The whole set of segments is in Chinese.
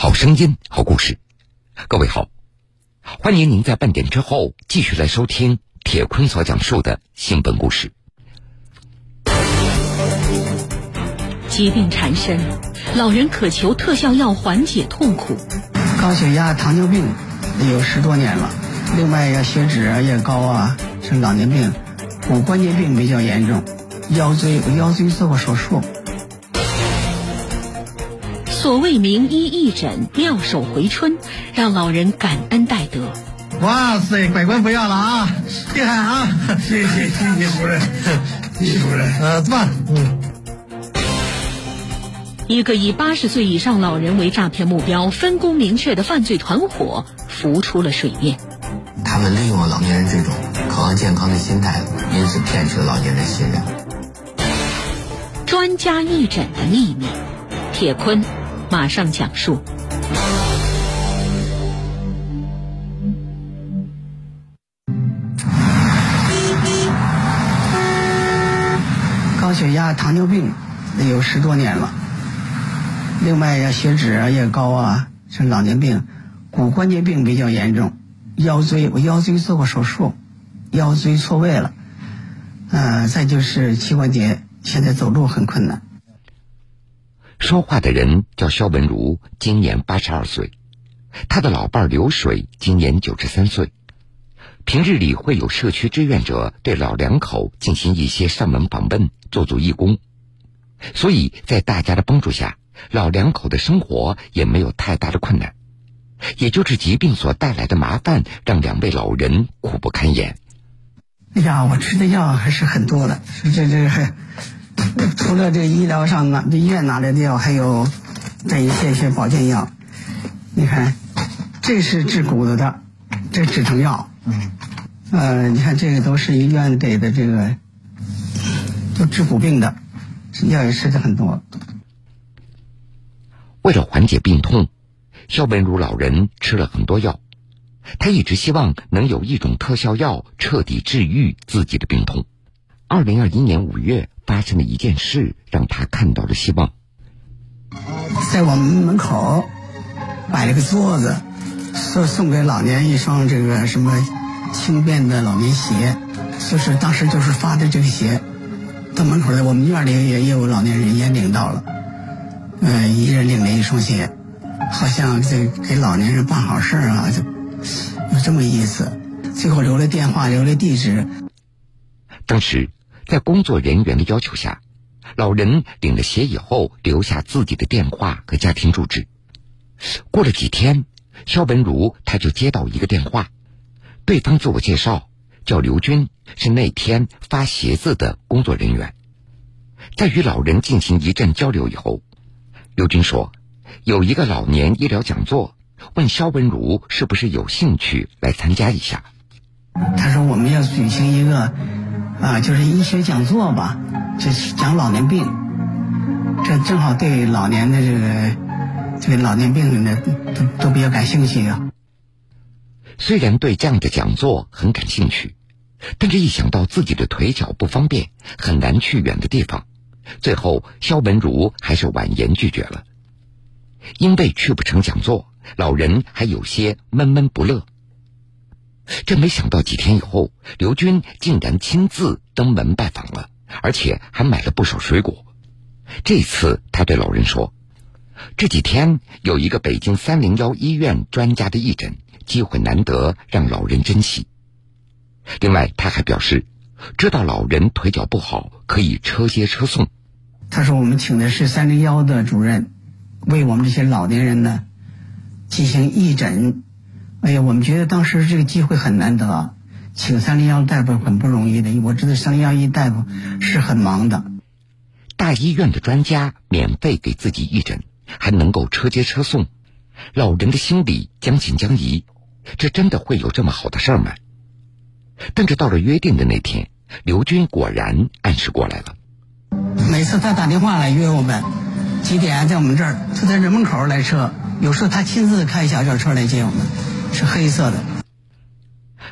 好声音，好故事。各位好，欢迎您在半点之后继续来收听铁坤所讲述的新闻故事。疾病缠身，老人渴求特效药缓解痛苦。高血压、糖尿病有十多年了，另外呀，血脂啊也高啊，是老年病，骨关节病比较严重，腰椎腰椎做过手术。所谓名医义诊，妙手回春，让老人感恩戴德。哇塞，百官不要了啊，厉害啊！谢谢谢谢主任，谢谢主任。呃，坐。嗯。一个以八十岁以上老人为诈骗目标、分工明确的犯罪团伙浮出了水面。他们利用了老年人这种渴望健康的心态，因此骗取了老年人信任。专家义诊的秘密，铁坤。马上讲述。高血压、糖尿病有十多年了，另外呀，血脂啊也高啊，是老年病，骨关节病比较严重，腰椎我腰椎做过手术，腰椎错位了，呃，再就是膝关节现在走路很困难。说话的人叫肖文如，今年八十二岁，他的老伴儿刘水今年九十三岁。平日里会有社区志愿者对老两口进行一些上门访问，做做义工，所以在大家的帮助下，老两口的生活也没有太大的困难。也就是疾病所带来的麻烦，让两位老人苦不堪言。哎呀，我吃的药还是很多的，这这还。除了这医疗上拿，这医院拿来的药，还有这一些些保健药。你看，这是治骨头的，这止疼药。嗯。呃，你看这个都是医院给的，这个都治骨病的，药也吃的很多。为了缓解病痛，肖文如老人吃了很多药。他一直希望能有一种特效药彻底治愈自己的病痛。二零二一年五月。发生了一件事，让他看到了希望。在我们门口摆了个桌子，说送给老年一双这个什么轻便的老年鞋，就是当时就是发的这个鞋。到门口来，我们院里也也有老年人也领到了，嗯，一人领了一双鞋，好像这给老年人办好事啊，就有这么意思。最后留了电话，留了地址。当时。在工作人员的要求下，老人领了鞋以后，留下自己的电话和家庭住址。过了几天，肖文如他就接到一个电话，对方自我介绍叫刘军，是那天发鞋子的工作人员。在与老人进行一阵交流以后，刘军说，有一个老年医疗讲座，问肖文如是不是有兴趣来参加一下。他说我们要举行一个。啊，就是医学讲座吧，就是讲老年病，这正好对老年的这个这个老年病呢都都比较感兴趣啊。虽然对这样的讲座很感兴趣，但是一想到自己的腿脚不方便，很难去远的地方，最后肖文如还是婉言拒绝了。因为去不成讲座，老人还有些闷闷不乐。这没想到几天以后，刘军竟然亲自登门拜访了，而且还买了不少水果。这次他对老人说：“这几天有一个北京三零幺医院专家的义诊，机会难得，让老人珍惜。”另外，他还表示，知道老人腿脚不好，可以车接车送。他说：“我们请的是三零幺的主任，为我们这些老年人呢进行义诊。”哎呀，我们觉得当时这个机会很难得，请三零幺大夫很不容易的。我知道三零幺一大夫是很忙的。大医院的专家免费给自己义诊，还能够车接车送，老人的心里将信将疑，这真的会有这么好的事儿吗？但是到了约定的那天，刘军果然按时过来了。每次他打电话来约我们，几点在我们这儿，他在这门口来车，有时候他亲自开小轿车来接我们。是黑色的。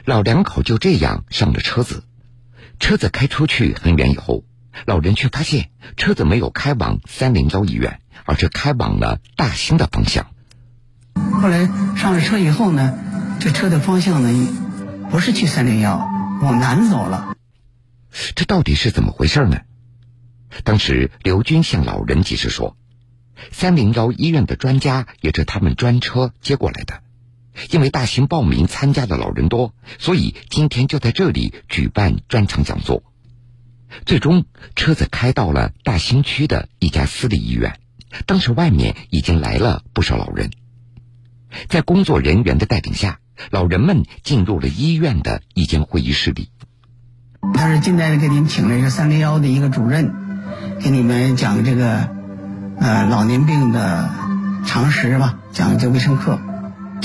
老两口就这样上了车子，车子开出去很远以后，老人却发现车子没有开往三零幺医院，而是开往了大兴的方向。后来上了车以后呢，这车的方向呢，不是去三零幺，往南走了。这到底是怎么回事呢？当时刘军向老人解释说，三零幺医院的专家也是他们专车接过来的，因为大型报名参加的老人多，所以今天就在这里举办专场讲座。最终，车子开到了大兴区的一家私立医院。当时外面已经来了不少老人，在工作人员的带领下，老人们进入了医院的一间会议室里。他是近代的给您请了一个三零幺的一个主任，给你们讲这个呃老年病的常识吧，讲这卫生课。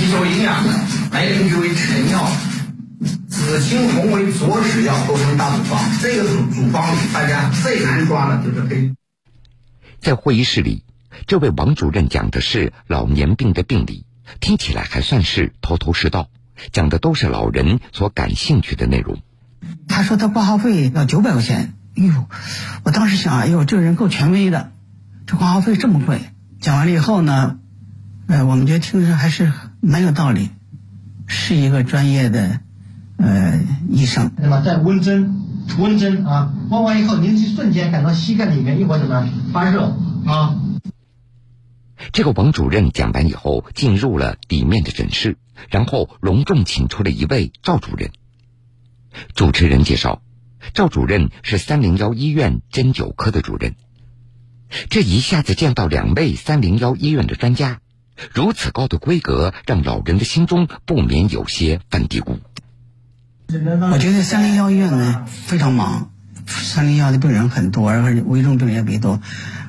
吸收营养的，白灵菊为臣药，紫青红为佐使药，构成大组方。这个组组方里，大家最难抓的就是黑。在会议室里。这位王主任讲的是老年病的病理，听起来还算是头头是道，讲的都是老人所感兴趣的内容。他说他挂号费要九百块钱，哎呦，我当时想，哎呦，这个人够权威的，这挂号费这么贵。讲完了以后呢，呃，我们觉得听着还是蛮有道理，是一个专业的呃医生，对吧？在温针，温针啊，温完以后，您瞬间感到膝盖里面一会儿怎么发热啊？这个王主任讲完以后，进入了里面的诊室，然后隆重请出了一位赵主任。主持人介绍，赵主任是三零幺医院针灸科的主任。这一下子见到两位三零幺医院的专家，如此高的规格，让老人的心中不免有些犯嘀咕。我觉得三零幺医院呢非常忙，三零幺的病人很多，而且危重病人也比较多，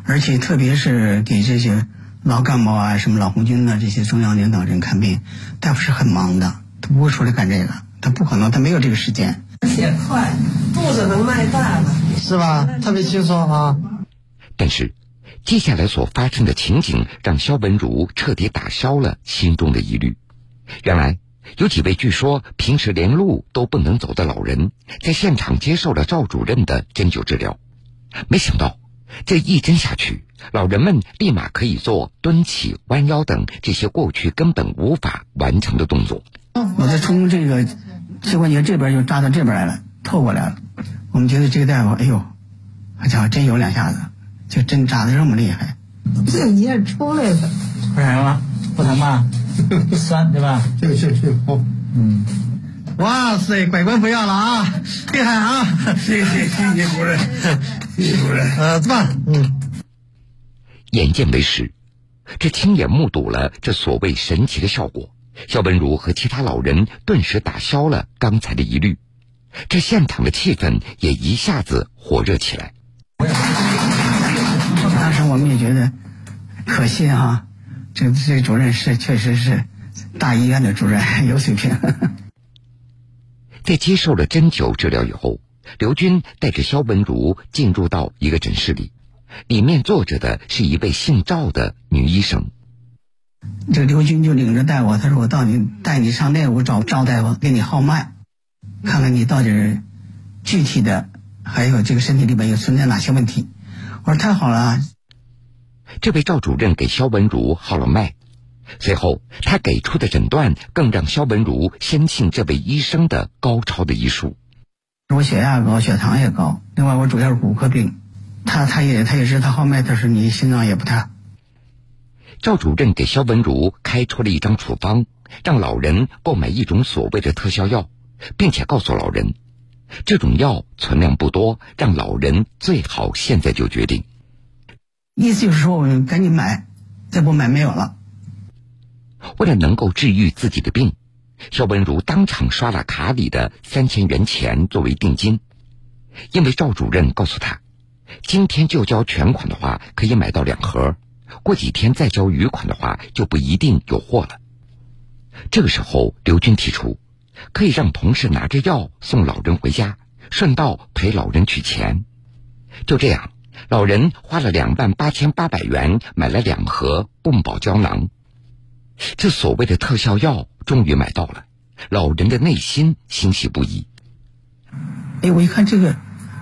而且特别是给这些。老干部啊，什么老红军啊，这些中央领导人看病，大夫是很忙的，他不会出来干这个，他不可能，他没有这个时间。血快，肚子能迈大了，是吧？特别轻松啊。但是，接下来所发生的情景让肖文如彻底打消了心中的疑虑。原来，有几位据说平时连路都不能走的老人，在现场接受了赵主任的针灸治疗，没想到。这一针下去，老人们立马可以做蹲起、弯腰等这些过去根本无法完成的动作。我再从这个膝关节这边就扎到这边来了，透过来了。我们觉得这个大夫，哎呦，好家伙，真有两下子，这针扎的这么厉害。这一下出来了，不疼吗？不疼吧？不酸对吧？是是是，哦，嗯。哇塞，拐棍不要了啊！厉害啊！谢谢谢谢主任，谢谢主任。呃，棒，嗯。眼见为实，这亲眼目睹了这所谓神奇的效果，肖文如和其他老人顿时打消了刚才的疑虑，这现场的气氛也一下子火热起来。我们也觉得可惜啊，这这主任是确实是大医院的主任，有水平。在接受了针灸治疗以后，刘军带着肖文如进入到一个诊室里，里面坐着的是一位姓赵的女医生。这刘军就领着带我，他说：“我到你带你上那屋找赵大夫，给你号脉，看看你到底具体的还有这个身体里边有存在哪些问题。”我说：“太好了。”这位赵主任给肖文如号了脉。随后，他给出的诊断更让肖文如深信这位医生的高超的医术。我血压高，血糖也高，另外我主要是骨科病。他他也他也是他号脉，他说你心脏也不太。赵主任给肖文如开出了一张处方，让老人购买一种所谓的特效药，并且告诉老人，这种药存量不多，让老人最好现在就决定。意思就是说，我们赶紧买，再不买没有了。为了能够治愈自己的病，肖文如当场刷了卡里的三千元钱作为定金。因为赵主任告诉他，今天就交全款的话可以买到两盒，过几天再交余款的话就不一定有货了。这个时候，刘军提出可以让同事拿着药送老人回家，顺道陪老人取钱。就这样，老人花了两万八千八百元买了两盒泵宝胶囊。这所谓的特效药终于买到了，老人的内心欣喜不已。哎，我一看这个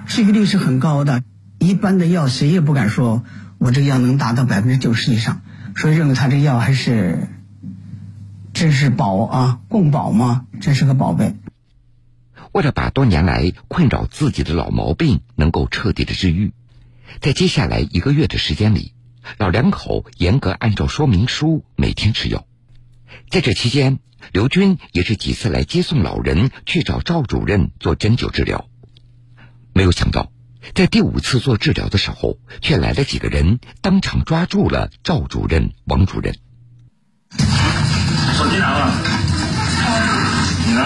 治愈率是很高的，一般的药谁也不敢说我这个药能达到百分之九十以上，所以认为他这药还是真是宝啊，共宝嘛，真是个宝贝。为了把多年来困扰自己的老毛病能够彻底的治愈，在接下来一个月的时间里，老两口严格按照说明书每天吃药。在这期间，刘军也是几次来接送老人去找赵主任做针灸治疗。没有想到，在第五次做治疗的时候，却来了几个人，当场抓住了赵主任、王主任。手机拿了，你呢？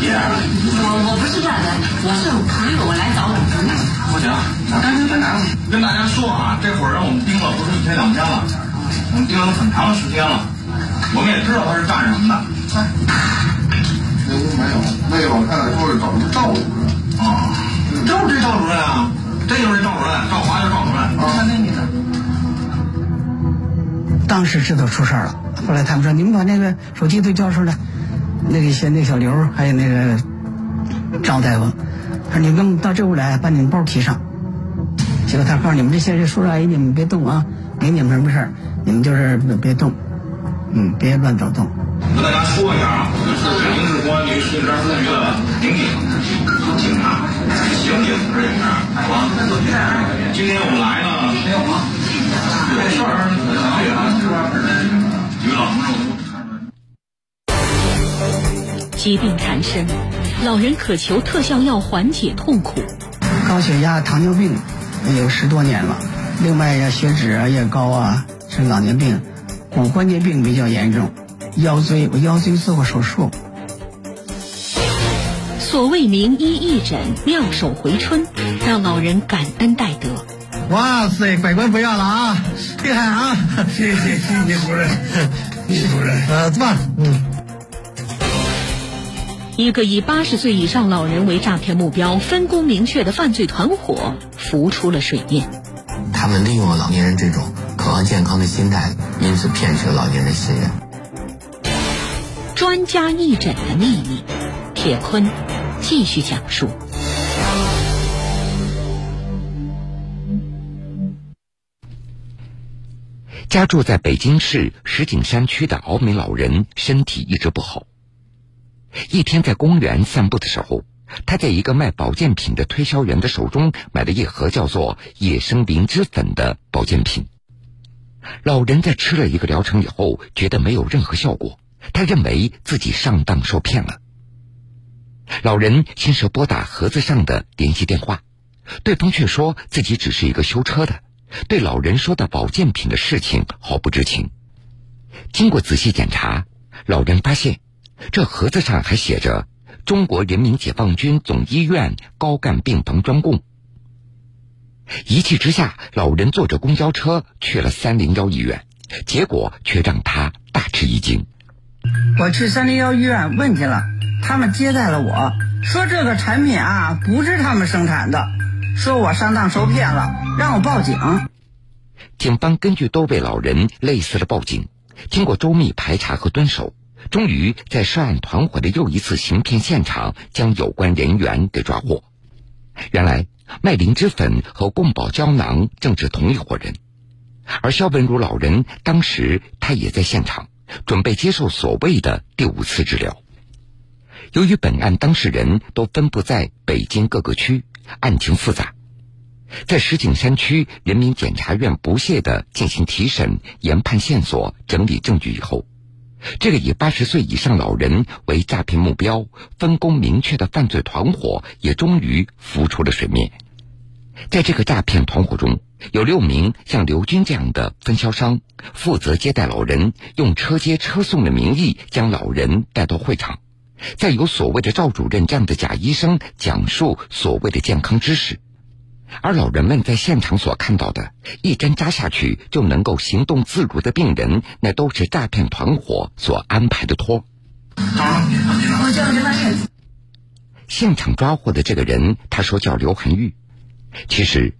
爷，我我不是这人，我是朋友，我来找我朋友。不行，我赶紧再拿。跟大家说啊，这会儿让我们盯了不是一天两天了，我们盯了很长时间了。我们也知道他是干什么的。那屋没有，那个老太太说是找赵主任。啊，就是这赵主任啊，这就是赵主任，赵华就是赵主任。看那女的。当时知道出事儿了，后来他们说你们把那个手机都交出来，那个些那小刘还有那个赵大夫，他说你们到这屋来，把你们包提上。结果他告诉你们这些人叔叔阿姨你们别动啊，没你们什么事儿，你们就是别动，嗯，别乱走动。跟大家说一下啊，我们是北京市公安局石景山分局的民警、警察、刑警是警察，好吧？今天我们来呢，没有吗？这事儿对啊，局老同志，疾病缠身，老人渴求特效药缓解痛苦。高血压、糖尿病有十多年了，另外呀，血脂啊也高啊，是老年病，骨关节病比较严重，腰椎我腰椎做过手术。所谓名医义诊，妙手回春，让老人感恩戴德。哇塞，百官不要了啊，厉害啊！谢谢谢谢主任，谢谢主任。呃，棒，嗯。一个以八十岁以上老人为诈骗目标、分工明确的犯罪团伙浮出了水面。他们利用了老年人这种渴望健康的心态，因此骗取了老年人信任。专家义诊的秘密，铁坤继续讲述。家住在北京市石景山区的敖美老人身体一直不好。一天在公园散步的时候，他在一个卖保健品的推销员的手中买了一盒叫做“野生灵芝粉”的保健品。老人在吃了一个疗程以后，觉得没有任何效果，他认为自己上当受骗了。老人先是拨打盒子上的联系电话，对方却说自己只是一个修车的，对老人说的保健品的事情毫不知情。经过仔细检查，老人发现。这盒子上还写着“中国人民解放军总医院高干病房专供”。一气之下，老人坐着公交车去了三零幺医院，结果却让他大吃一惊。我去三零幺医院问去了，他们接待了我，说这个产品啊不是他们生产的，说我上当受骗了，让我报警。警方根据多位老人类似的报警，经过周密排查和蹲守。终于在涉案团伙的又一次行骗现场将有关人员给抓获。原来卖灵芝粉和贡宝胶囊正是同一伙人，而肖文如老人当时他也在现场，准备接受所谓的第五次治疗。由于本案当事人都分布在北京各个区，案情复杂，在石景山区人民检察院不懈的进行提审、研判线索、整理证据以后。这个以八十岁以上老人为诈骗目标、分工明确的犯罪团伙也终于浮出了水面。在这个诈骗团伙中，有六名像刘军这样的分销商，负责接待老人，用车接车送的名义将老人带到会场，再由所谓的赵主任这样的假医生讲述所谓的健康知识。而老人们在现场所看到的，一针扎下去就能够行动自如的病人，那都是诈骗团伙所安排的托。现场抓获的这个人，他说叫刘涵玉。其实，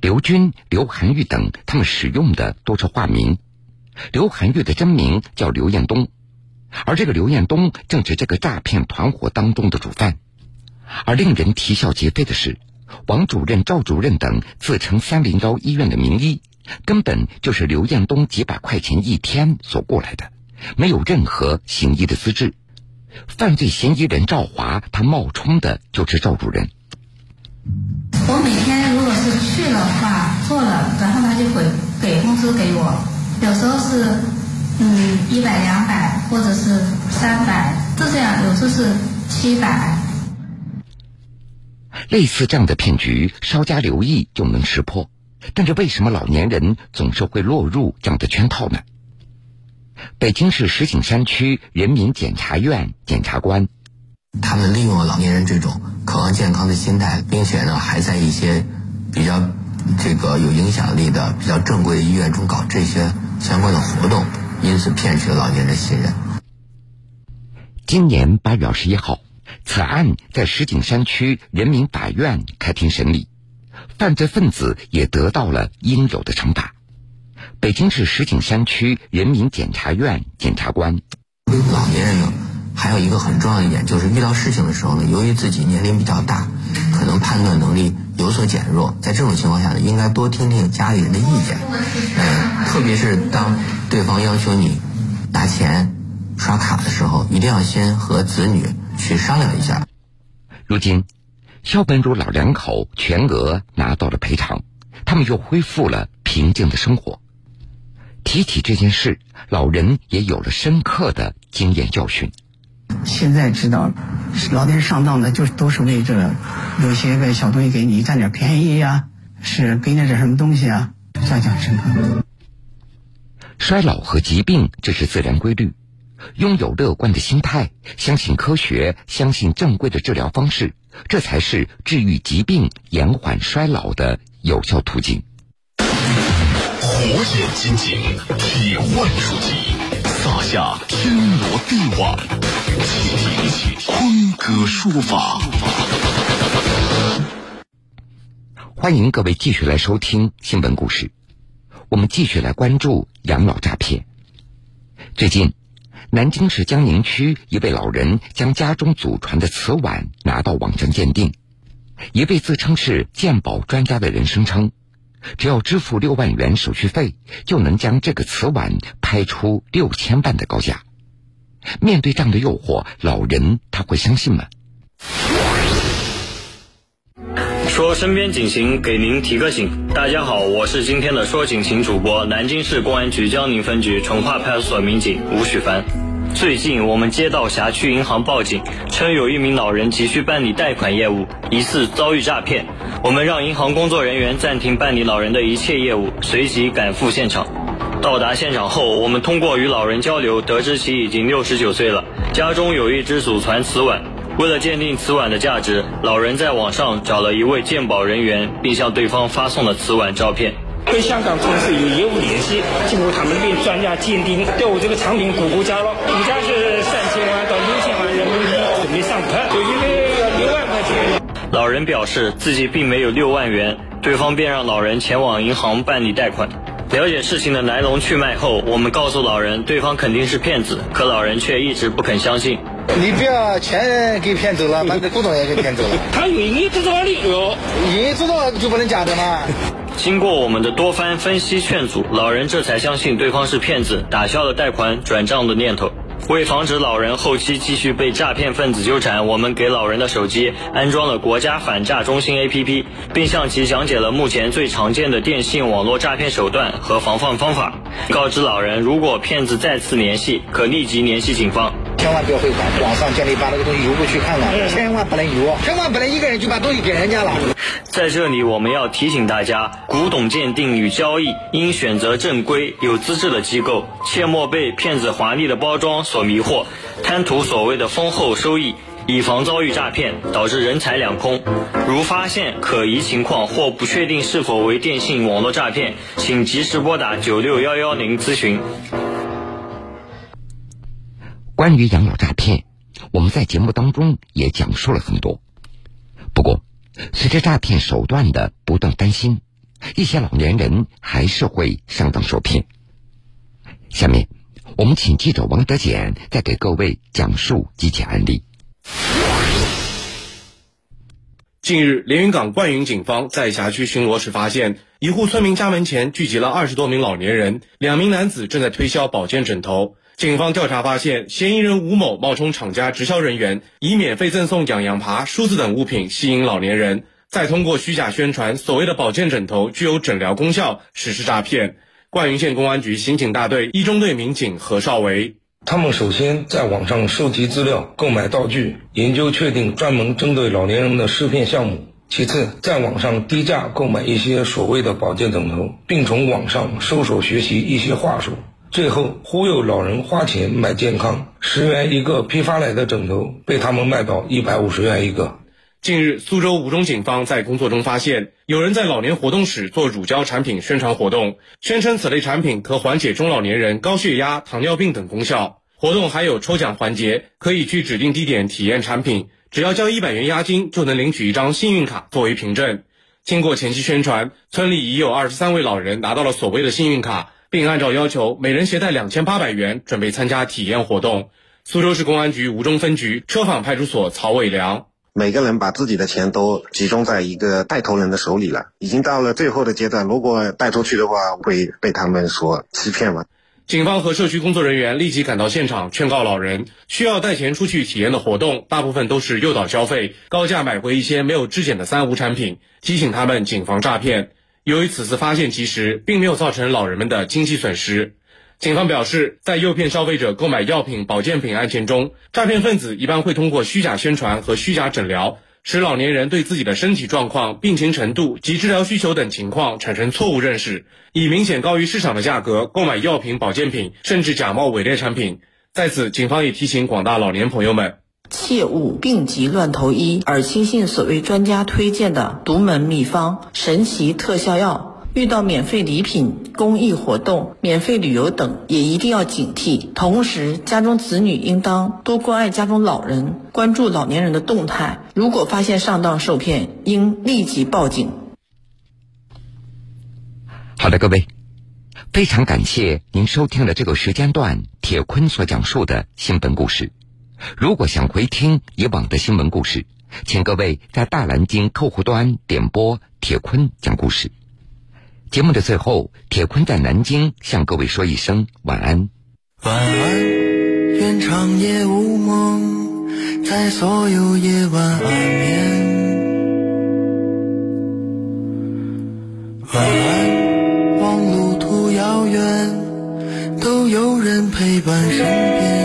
刘军、刘涵玉等他们使用的都是化名。刘涵玉的真名叫刘彦东，而这个刘彦东正是这个诈骗团伙当中的主犯。而令人啼笑皆非的是。王主任、赵主任等自称三零幺医院的名医，根本就是刘彦东几百块钱一天所过来的，没有任何行医的资质。犯罪嫌疑人赵华，他冒充的就是赵主任。我每天如果是去了话做了，然后他就会给工资给我，有时候是嗯一百两百或者是三百，就这样，有时候是七百。类似这样的骗局，稍加留意就能识破。但是为什么老年人总是会落入这样的圈套呢？北京市石景山区人民检察院检察官，他们利用了老年人这种渴望健康的心态，并且呢，还在一些比较这个有影响力的、比较正规的医院中搞这些相关的活动，因此骗取了老年人的信任。今年八月二十一号，此案在石景山区人民法院开庭审理，犯罪分子也得到了应有的惩罚。北京市石景山区人民检察院检察官，老年人呢，还有一个很重要的一点，就是遇到事情的时候呢，由于自己年龄比较大，可能判断能力有所减弱，在这种情况下呢，应该多听听家里人的意见，嗯，特别是当对方要求你拿钱刷卡的时候，一定要先和子女去商量一下。如今，肖本儒老两口全额拿到了赔偿，他们又恢复了平静的生活。提起这件事，老人也有了深刻的经验教训。现在知道，老年人上当的就都是为这有些个小东西给你占点便宜呀，是给你点什么东西啊，想想深刻。衰老和疾病这是自然规律，拥有乐观的心态，相信科学，相信正规的治疗方式，这才是治愈疾病、延缓衰老的有效途径。火眼金睛，铁腕出击，撒下天罗地网，倾听坤哥说法。欢迎各位继续来收听新闻故事，我们继续来关注养老诈骗。最近，南京市江宁区一位老人将家中祖传的瓷碗拿到网上鉴定，一位自称是鉴宝专家的人声称。只要支付六万元手续费，就能将这个瓷碗拍出六千万的高价。面对这样的诱惑，老人他会相信吗？说身边警情，给您提个醒。大家好，我是今天的说警情主播，南京市公安局江宁分局淳化派出所民警吴许凡。最近，我们接到辖区银行报警，称有一名老人急需办理贷款业务，疑似遭遇诈骗。我们让银行工作人员暂停办理老人的一切业务，随即赶赴现场。到达现场后，我们通过与老人交流，得知其已经六十九岁了，家中有一只祖传瓷碗。为了鉴定瓷碗的价值，老人在网上找了一位鉴宝人员，并向对方发送了瓷碗照片。跟香港公司有业务联系，经过他们那边专家鉴定，对我这个产品估估价了，估价是三千万到六千万人民币，准备上盘，就因为要六万块钱。老人表示自己并没有六万元，对方便让老人前往银行办理贷款。了解事情的来龙去脉后，我们告诉老人，对方肯定是骗子，可老人却一直不肯相信。你不要钱给骗走了，把这古董也给骗走了。他有营业执照的哟，营业执照就不能假的吗？经过我们的多番分析劝阻，老人这才相信对方是骗子，打消了贷款转账的念头。为防止老人后期继续被诈骗分子纠缠，我们给老人的手机安装了国家反诈中心 APP，并向其讲解了目前最常见的电信网络诈骗手段和防范方法，告知老人如果骗子再次联系，可立即联系警方。千万不要汇款，网上叫你把那个东西邮过去看看，千万不能邮，千万不能一个人就把东西给人家了。在这里，我们要提醒大家，古董鉴定与交易应选择正规、有资质的机构，切莫被骗子华丽的包装所迷惑，贪图所谓的丰厚收益，以防遭遇诈骗，导致人财两空。如发现可疑情况或不确定是否为电信网络诈骗，请及时拨打九六幺幺零咨询。关于养老诈骗，我们在节目当中也讲述了很多。不过，随着诈骗手段的不断翻新，一些老年人还是会上当受骗。下面，我们请记者王德俭再给各位讲述几起案例。近日，连云港灌云警方在辖区巡逻时发现，一户村民家门前聚集了二十多名老年人，两名男子正在推销保健枕头。警方调查发现，嫌疑人吴某冒充厂家直销人员，以免费赠送养羊爬、梳子等物品吸引老年人，再通过虚假宣传所谓的保健枕头具有诊疗功效实施诈骗。灌云县公安局刑警大队一中队民警何少维。他们首先在网上收集资料、购买道具、研究确定专门针对老年人的试骗项目；其次，在网上低价购买一些所谓的保健枕头，并从网上搜索学习一些话术；最后忽悠老人花钱买健康，十元一个批发来的枕头被他们卖到一百五十元一个。近日，苏州吴中警方在工作中发现，有人在老年活动室做乳胶产品宣传活动，宣称此类产品可缓解中老年人高血压、糖尿病等功效。活动还有抽奖环节，可以去指定地点体验产品，只要交一百元押金就能领取一张幸运卡作为凭证。经过前期宣传，村里已有二十三位老人拿到了所谓的幸运卡，并按照要求每人携带两千八百元，准备参加体验活动。苏州市公安局吴中分局车坊派出所曹伟良。每个人把自己的钱都集中在一个带头人的手里了，已经到了最后的阶段。如果带出去的话，会被他们所欺骗吗？警方和社区工作人员立即赶到现场，劝告老人，需要带钱出去体验的活动，大部分都是诱导消费，高价买回一些没有质检的三无产品，提醒他们谨防诈骗。由于此次发现及时，并没有造成老人们的经济损失。警方表示，在诱骗消费者购买药品、保健品案件中，诈骗分子一般会通过虚假宣传和虚假诊疗，使老年人对自己的身体状况、病情程度及治疗需求等情况产生错误认识，以明显高于市场的价格购买药品、保健品，甚至假冒伪劣产品。在此，警方也提醒广大老年朋友们，切勿病急乱投医，而轻信所谓专家推荐的独门秘方、神奇特效药。遇到免费礼品、公益活动、免费旅游等，也一定要警惕。同时，家中子女应当多关爱家中老人，关注老年人的动态。如果发现上当受骗，应立即报警。好的，各位，非常感谢您收听了这个时间段铁坤所讲述的新闻故事。如果想回听以往的新闻故事，请各位在大蓝鲸客户端点播铁坤讲故事。节目的最后，铁坤在南京向各位说一声晚安。晚安，愿长夜无梦，在所有夜晚安眠。晚安，望路途遥远，都有人陪伴身边。